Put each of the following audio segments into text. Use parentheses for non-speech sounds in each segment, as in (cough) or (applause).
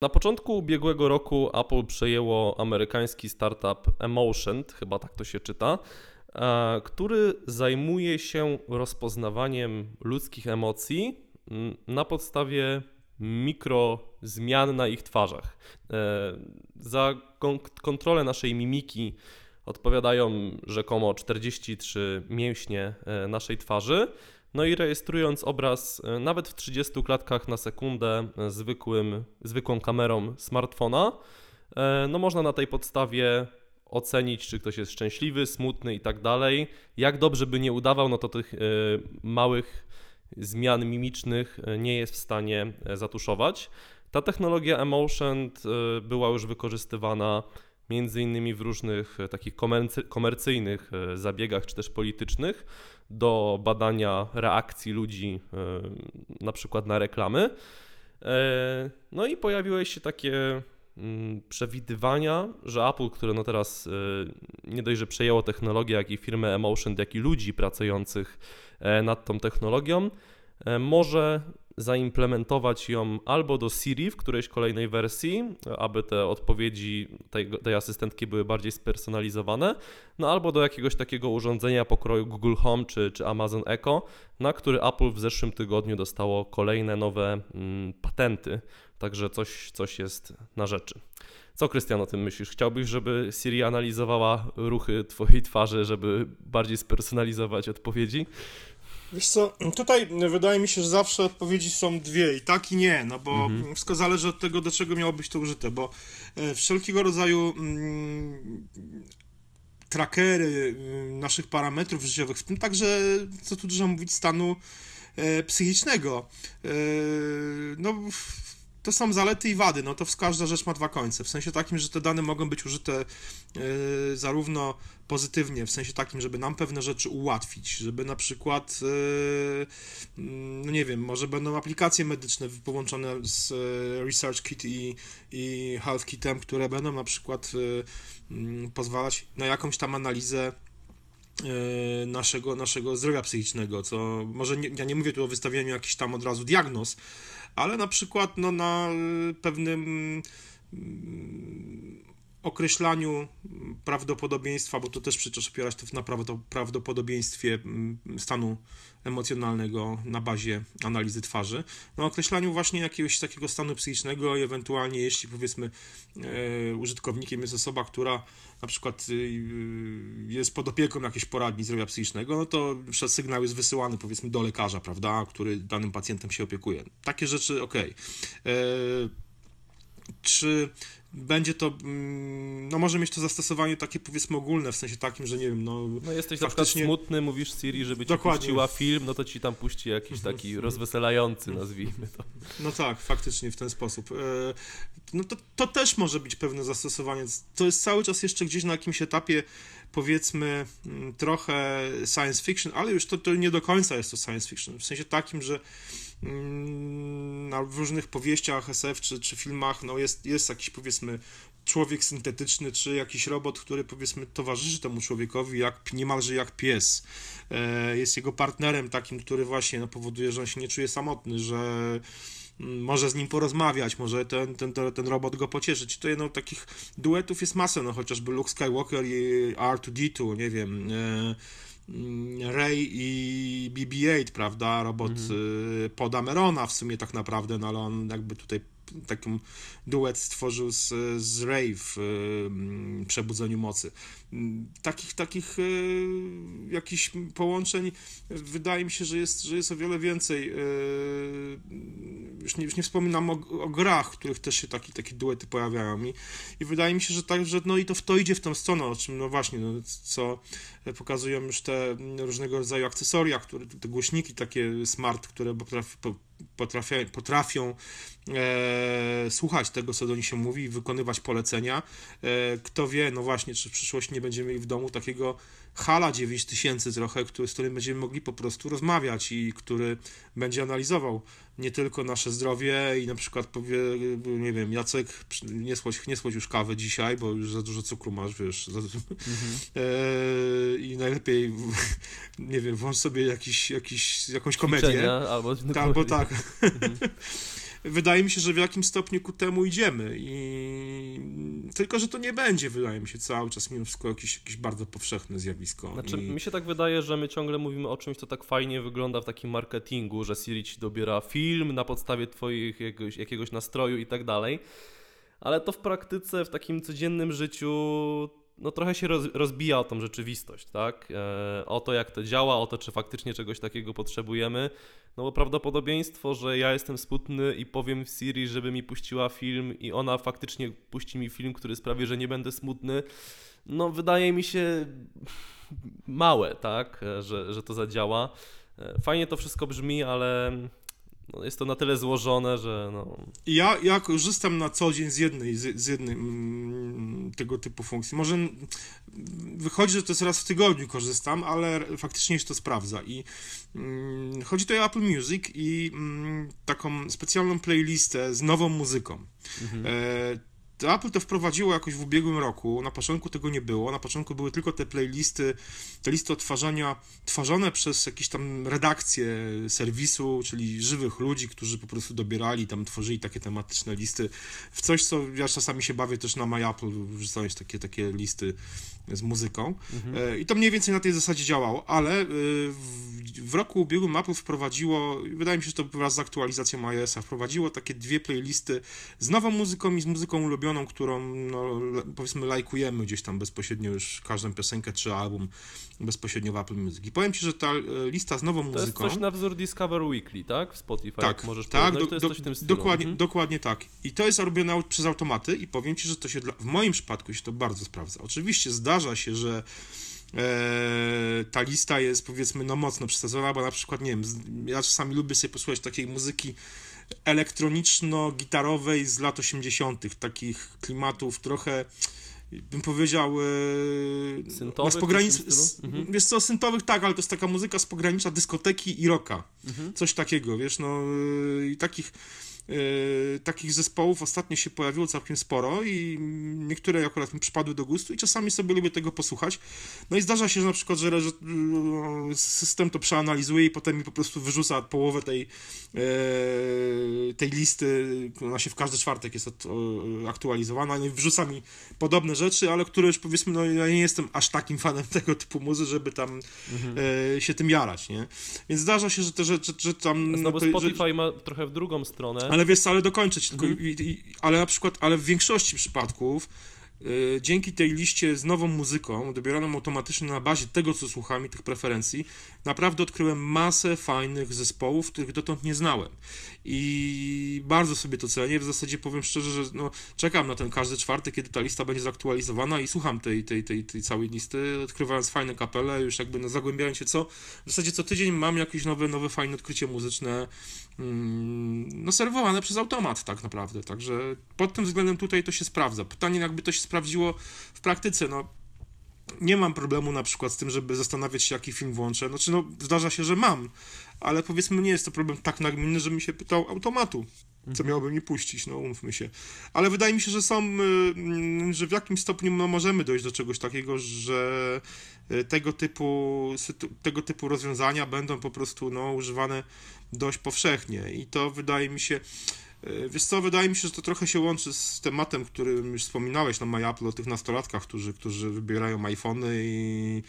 Na początku ubiegłego roku Apple przejęło amerykański startup Emotion, chyba tak to się czyta, e, który zajmuje się rozpoznawaniem ludzkich emocji mm, na podstawie mikrozmian na ich twarzach. E, za kontrolę naszej mimiki odpowiadają rzekomo 43 mięśnie e, naszej twarzy. No i rejestrując obraz e, nawet w 30 klatkach na sekundę e, zwykłym, zwykłą kamerą smartfona, e, no można na tej podstawie ocenić, czy ktoś jest szczęśliwy, smutny i tak dalej. Jak dobrze by nie udawał, no to tych małych zmian mimicznych nie jest w stanie zatuszować. Ta technologia Emotion była już wykorzystywana między innymi w różnych takich komercyjnych zabiegach czy też politycznych do badania reakcji ludzi, e, na przykład na reklamy. E, no i pojawiły się takie mm, przewidywania, że Apple, które no teraz e, nie dość, że przejęło technologię, jak i firmę Emotion, jak i ludzi pracujących nad tą technologią, może zaimplementować ją albo do Siri w którejś kolejnej wersji, aby te odpowiedzi tej, tej asystentki były bardziej spersonalizowane, no albo do jakiegoś takiego urządzenia pokroju Google Home czy, czy Amazon Echo, na który Apple w zeszłym tygodniu dostało kolejne nowe mm, patenty, także coś, coś jest na rzeczy. Co, Krystian, o tym myślisz? Chciałbyś, żeby Siri analizowała ruchy Twojej twarzy, żeby bardziej spersonalizować odpowiedzi? Wiesz co, tutaj wydaje mi się, że zawsze odpowiedzi są dwie i tak i nie, no bo mhm. wszystko zależy od tego, do czego miało być to użyte, bo e, wszelkiego rodzaju mm, trackery mm, naszych parametrów życiowych, w tym także, co tu dużo mówić, stanu e, psychicznego, e, no to są zalety i wady, no to każda rzecz ma dwa końce, w sensie takim, że te dane mogą być użyte y, zarówno pozytywnie, w sensie takim, żeby nam pewne rzeczy ułatwić, żeby na przykład, y, no nie wiem, może będą aplikacje medyczne połączone z y, ResearchKit i, i HealthKitem, które będą na przykład mm, pozwalać na jakąś tam analizę naszego, naszego zdrowia psychicznego, co może nie, ja nie mówię tu o wystawianiu jakichś tam od razu diagnoz, ale na przykład no, na y, pewnym mm, określaniu prawdopodobieństwa, bo to też przecież opierać to na prawdopodobieństwie mm, stanu emocjonalnego na bazie analizy twarzy, no określaniu właśnie jakiegoś takiego stanu psychicznego i ewentualnie jeśli powiedzmy e, użytkownikiem jest osoba, która na przykład y, y, jest pod opieką jakiejś poradni zdrowia psychicznego, no to sygnał jest wysyłany powiedzmy do lekarza, prawda, który danym pacjentem się opiekuje. Takie rzeczy, ok. E, czy będzie to, mm, no może mieć to zastosowanie takie powiedzmy ogólne, w sensie takim, że nie wiem, no... No jesteś faktycznie... na smutny, mówisz Siri, żeby ci Dokładnie. puściła film, no to ci tam puści jakiś taki rozweselający, nazwijmy to. No tak, faktycznie w ten sposób. E, no to, to też może być pewne zastosowanie. To jest cały czas jeszcze gdzieś na jakimś etapie powiedzmy mm, trochę science fiction, ale już to, to nie do końca jest to science fiction, w sensie takim, że w różnych powieściach SF czy, czy filmach no jest, jest jakiś powiedzmy człowiek syntetyczny, czy jakiś robot, który powiedzmy towarzyszy temu człowiekowi jak, niemalże jak pies. E, jest jego partnerem takim, który właśnie no, powoduje, że on się nie czuje samotny, że mm, może z nim porozmawiać, może ten, ten, ten robot go pocieszyć. To jedno takich duetów jest masa, no chociażby Luke Skywalker i R2D2, nie wiem. E, Mm, Ray i BB-8, prawda, robot mhm. Poda Merona w sumie tak naprawdę, no ale on jakby tutaj taką duet stworzył z, z Ray w y, Przebudzeniu Mocy. Takich, takich y, jakichś połączeń wydaje mi się, że jest, że jest o wiele więcej. Już, nie, już nie wspominam o, o grach, w których też się taki, takie duety pojawiają i, i wydaje mi się, że tak, że no i to, to idzie w tą stronę, o czym no właśnie, no, co pokazują już te różnego rodzaju akcesoria, które, te głośniki takie smart, które potrafi, potrafią, potrafią e, słuchać tego, co do nich się mówi i wykonywać polecenia. E, kto wie, no właśnie, czy w przyszłości nie będziemy mieli w domu takiego hala 9000 trochę, który, z którym będziemy mogli po prostu rozmawiać i który będzie analizował nie tylko nasze zdrowie i na przykład powie, nie wiem, Jacek, nie słodź, nie słodź już kawy dzisiaj, bo już za dużo cukru masz, wiesz. Za, mhm. e, I najlepiej, (laughs) nie wiem, włącz sobie jakiś, jakiś, jakąś komedię. albo, albo tak. Mhm. (laughs) wydaje mi się, że w jakimś stopniu ku temu idziemy i tylko, że to nie będzie, wydaje mi się, cały czas mimo wszystko jakieś, jakieś bardzo powszechne zjawisko. Znaczy, I... mi się tak wydaje, że my ciągle mówimy o czymś, co tak fajnie wygląda w takim marketingu, że Siri ci dobiera film na podstawie twoich jakiegoś, jakiegoś nastroju i tak dalej, ale to w praktyce, w takim codziennym życiu no trochę się roz, rozbija o tą rzeczywistość, tak? E, o to, jak to działa, o to, czy faktycznie czegoś takiego potrzebujemy. No bo prawdopodobieństwo, że ja jestem smutny i powiem w Siri, żeby mi puściła film i ona faktycznie puści mi film, który sprawi, że nie będę smutny, no wydaje mi się małe, tak? E, że, że to zadziała. E, fajnie to wszystko brzmi, ale no, jest to na tyle złożone, że no... Ja, ja korzystam na co dzień z jednej, z, z jednej mm, tego typu funkcji. Może wychodzi, że to jest raz w tygodniu korzystam, ale faktycznie się to sprawdza i mm, chodzi tutaj o Apple Music i mm, taką specjalną playlistę z nową muzyką. Mhm. E, to Apple to wprowadziło jakoś w ubiegłym roku. Na początku tego nie było. Na początku były tylko te playlisty, te listy odtwarzania tworzone przez jakieś tam redakcje serwisu, czyli żywych ludzi, którzy po prostu dobierali, tam tworzyli takie tematyczne listy. W coś, co ja czasami się bawię też na MyApple, wrzucając takie, takie listy z muzyką. Mhm. E, I to mniej więcej na tej zasadzie działało, ale e, w roku ubiegłym Apple wprowadziło, wydaje mi się, że to wraz z aktualizacją iOS-a, wprowadziło takie dwie playlisty z nową muzyką i z muzyką ulubioną, którą no, powiedzmy lajkujemy gdzieś tam bezpośrednio już każdą piosenkę czy album bezpośrednio w Apple Music. I powiem Ci, że ta e, lista z nową to muzyką... To jest coś na wzór Discover Weekly, tak? W Spotify, tak, możesz tak, do, do, to jest coś w tym stylu. Dokładnie, mhm. dokładnie tak. I to jest robione przez automaty i powiem Ci, że to się dla, w moim przypadku się to bardzo sprawdza. Oczywiście zdarza się, że e, ta lista jest powiedzmy no mocno przesadzona, bo na przykład, nie wiem, ja czasami lubię sobie posłuchać takiej muzyki elektroniczno-gitarowej z lat 80., takich klimatów trochę bym powiedział e, syntowych, z pogranic... mhm. wiesz co, syntowych tak, ale to jest taka muzyka z pogranicza dyskoteki i rocka. Mhm. Coś takiego, wiesz, no i takich Yy, takich zespołów ostatnio się pojawiło całkiem sporo i niektóre akurat mi przypadły do gustu i czasami sobie lubię tego posłuchać. No i zdarza się, że na przykład, że, yy, system to przeanalizuje i potem mi po prostu wyrzuca połowę tej, yy, tej listy, ona się w każdy czwartek jest od, aktualizowana i wrzuca mi podobne rzeczy, ale które już powiedzmy, no ja nie jestem aż takim fanem (laughs) tego typu muzy, żeby tam mhm. się tym jarać, nie? Więc zdarza się, że, te, że, że tam... No bo Spotify że, ma trochę w drugą stronę ale wiesz, ale dokończyć tylko, mhm. i, i, ale na przykład, ale w większości przypadków dzięki tej liście z nową muzyką, dobieraną automatycznie na bazie tego, co słucham i tych preferencji, naprawdę odkryłem masę fajnych zespołów, których dotąd nie znałem. I bardzo sobie to cenię. W zasadzie powiem szczerze, że no, czekam na ten każdy czwartek, kiedy ta lista będzie zaktualizowana i słucham tej, tej, tej, tej całej listy, odkrywając fajne kapele, już jakby no, zagłębiając się co. W zasadzie co tydzień mam jakieś nowe, nowe fajne odkrycie muzyczne, mm, no serwowane przez automat tak naprawdę. Także pod tym względem tutaj to się sprawdza. Pytanie, jakby to się sprawdziło w praktyce, no nie mam problemu na przykład z tym, żeby zastanawiać się, jaki film włączę. Znaczy, no, zdarza się, że mam, ale powiedzmy, nie jest to problem tak nagminny, że mi się pytał automatu, co mhm. miałoby mi puścić, no umówmy się. Ale wydaje mi się, że są, y, że w jakimś stopniu no, możemy dojść do czegoś takiego, że y, tego typu, tego typu rozwiązania będą po prostu no, używane dość powszechnie i to wydaje mi się wiesz co, wydaje mi się, że to trochę się łączy z tematem, którym już wspominałeś na MyApple, o tych nastolatkach, którzy, którzy wybierają iPhony i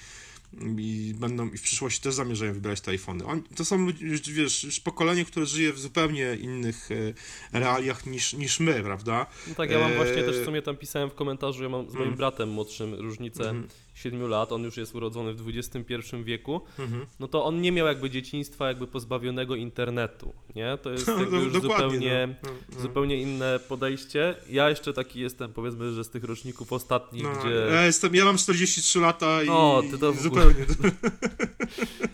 i będą i w przyszłości też zamierzają wybierać te iPhony. Oni, to są ludzie, wiesz, już pokolenie, które żyje w zupełnie innych e, realiach niż, niż my, prawda? No tak, ja mam właśnie też w sumie tam pisałem w komentarzu, ja mam z moim mm. bratem młodszym różnicę mm. 7 lat, on już jest urodzony w XXI wieku, mhm. no to on nie miał jakby dzieciństwa jakby pozbawionego internetu, nie? To jest jakby już zupełnie, no. No. zupełnie inne podejście. Ja jeszcze taki jestem, powiedzmy, że z tych roczników ostatnich, no, gdzie... Ja jestem, ja mam 43 lata i o, ty to zupełnie... (laughs)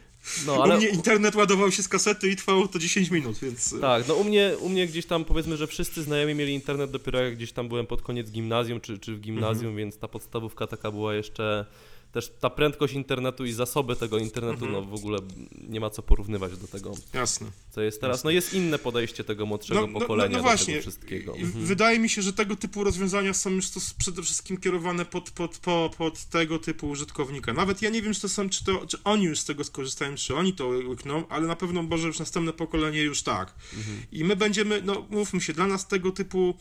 No, ale... U mnie internet ładował się z kasety i trwało to 10 minut, więc... Tak, no u mnie, u mnie gdzieś tam powiedzmy, że wszyscy znajomi mieli internet dopiero jak gdzieś tam byłem pod koniec gimnazjum czy, czy w gimnazjum, mhm. więc ta podstawówka taka była jeszcze też ta prędkość internetu i zasoby tego internetu, Mhm. no w ogóle nie ma co porównywać do tego, Jasne. co jest teraz. No jest inne podejście tego młodszego pokolenia do tego wszystkiego. Mhm. Wydaje mi się, że tego typu rozwiązania są już to przede wszystkim kierowane pod, pod, po, pod tego typu użytkownika. Nawet ja nie wiem, czy to są, czy, to, czy oni już z tego skorzystają, czy oni to łykną, ale na pewno może już następne pokolenie już tak. Mhm. I my będziemy, no mówmy się, dla nas tego typu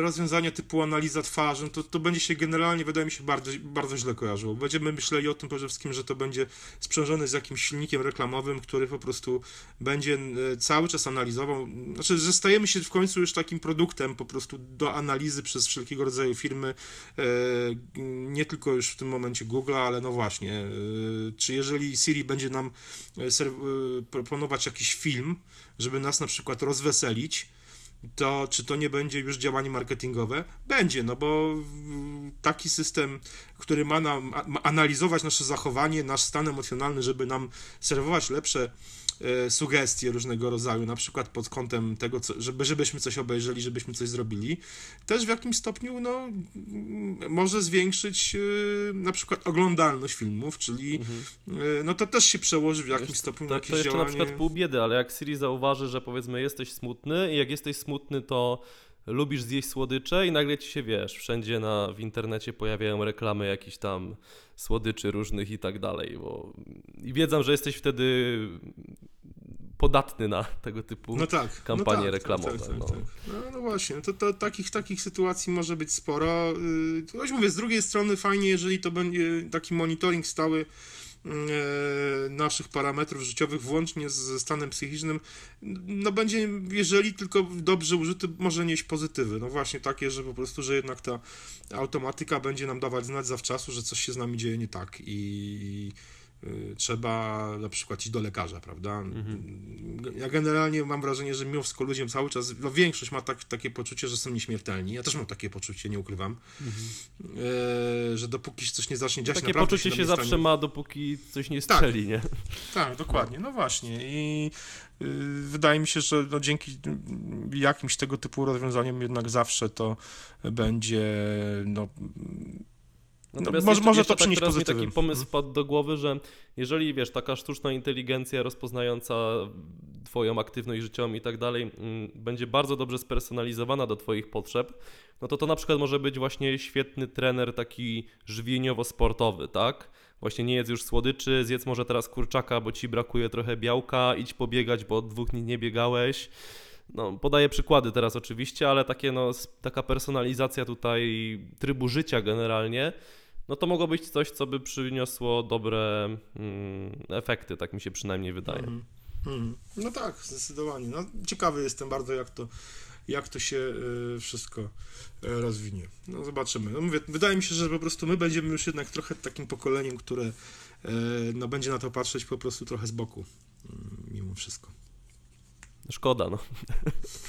rozwiązania typu analiza twarzy, no to, to będzie się generalnie, wydaje mi się, bardzo, bardzo źle kojarzyło. Będziemy myśleli o tym przede wszystkim, że to będzie sprzężone z jakimś silnikiem reklamowym, który po prostu będzie e, cały czas analizował. Znaczy, że stajemy się w końcu już takim produktem po prostu do analizy przez wszelkiego rodzaju firmy, e, nie tylko już w tym momencie Google, ale no właśnie, e, czy jeżeli Siri będzie nam e, e, proponować jakiś film, żeby nas na przykład rozweselić, to czy to nie będzie już działanie marketingowe? Będzie, no bo taki system, który ma nam ma analizować nasze zachowanie, nasz stan emocjonalny, żeby nam serwować lepsze sugestie różnego rodzaju, na przykład pod kątem tego, co, żeby, żebyśmy coś obejrzeli, żebyśmy coś zrobili, też w jakimś stopniu no, może zwiększyć e, na przykład oglądalność filmów, czyli e, no to też się przełoży w jakimś stopniu na To, jakieś to jeszcze działanie. na przykład pół biedy, ale jak Siri zauważy, że powiedzmy jesteś smutny i jak jesteś smutny, to lubisz zjeść słodycze i nagle ci się, wiesz, wszędzie na, w internecie pojawiają reklamy jakichś tam słodyczy różnych i tak dalej, bo i wiedzą, że jesteś wtedy podatny na tego typu No tak. kampanie no tak, reklamowe, Tak, tak, no. tak. No, no właśnie, no to, to takich, takich sytuacji może być sporo. Choć mówię, z drugiej strony fajnie, jeżeli to będzie taki monitoring stały naszych parametrów życiowych, włącznie ze stanem psychicznym, no będzie, jeżeli tylko dobrze użyty, może nieść pozytywy. No właśnie takie, że po prostu, że jednak ta automatyka będzie nam dawać znać zawczasu, że coś się z nami dzieje nie tak i trzeba na przykład iść do lekarza, prawda? Ja generalnie mam wrażenie, że mimo wszystko ludziom cały czas, no większość ma tak, takie poczucie, że są nieśmiertelni. Ja też mam takie poczucie, nie ukrywam, e, że dopóki się coś nie zacznie dziać, Takie naprawdę poczucie nam się nie zawsze stanie- ma, dopóki coś nie Tak. strzeli, nie? Tak, dokładnie, no właśnie i y, wydaje mi się, że no dzięki y, jakimś tego typu rozwiązaniom jednak zawsze to będzie, no, Natomiast może- jeszcze, może jeszcze to tak przynieść teraz mi taki pomysł Mhm. wpadł do głowy, że jeżeli wiesz, taka sztuczna inteligencja rozpoznająca twoją aktywność życiową i tak dalej mm, będzie bardzo dobrze spersonalizowana do twoich potrzeb, no to to na przykład może być właśnie świetny trener taki żywieniowo-sportowy, tak? Właśnie nie jedz już słodyczy, zjedz może teraz kurczaka, bo ci brakuje trochę białka, idź pobiegać, bo od dwóch dni nie biegałeś. No, podaję przykłady teraz oczywiście, ale takie, no, taka personalizacja tutaj trybu życia generalnie, no to mogło być coś, co by przyniosło dobre mm, efekty, tak mi się przynajmniej wydaje. Mhm. Mhm. No tak, zdecydowanie. No, ciekawy jestem bardzo, jak to, jak to się y, wszystko y, rozwinie. No zobaczymy. No, mówię, wydaje mi się, że po prostu my będziemy już jednak trochę takim pokoleniem, które y, no, będzie na to patrzeć po prostu trochę z boku, y, mimo wszystko. Szkoda, no.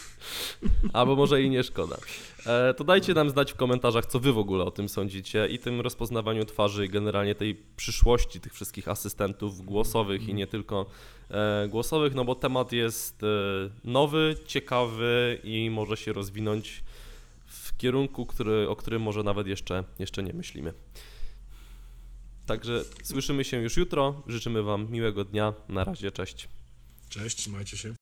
(laughs) Albo może i nie szkoda. E, to dajcie nam znać w komentarzach, co wy w ogóle o tym sądzicie i tym rozpoznawaniu twarzy i generalnie tej przyszłości tych wszystkich asystentów głosowych i nie tylko e, głosowych, no bo temat jest e, nowy, ciekawy i może się rozwinąć w kierunku, który, o którym może nawet jeszcze, jeszcze nie myślimy. Także słyszymy się już jutro. Życzymy Wam miłego dnia. Na razie, cześć. Cześć, trzymajcie się.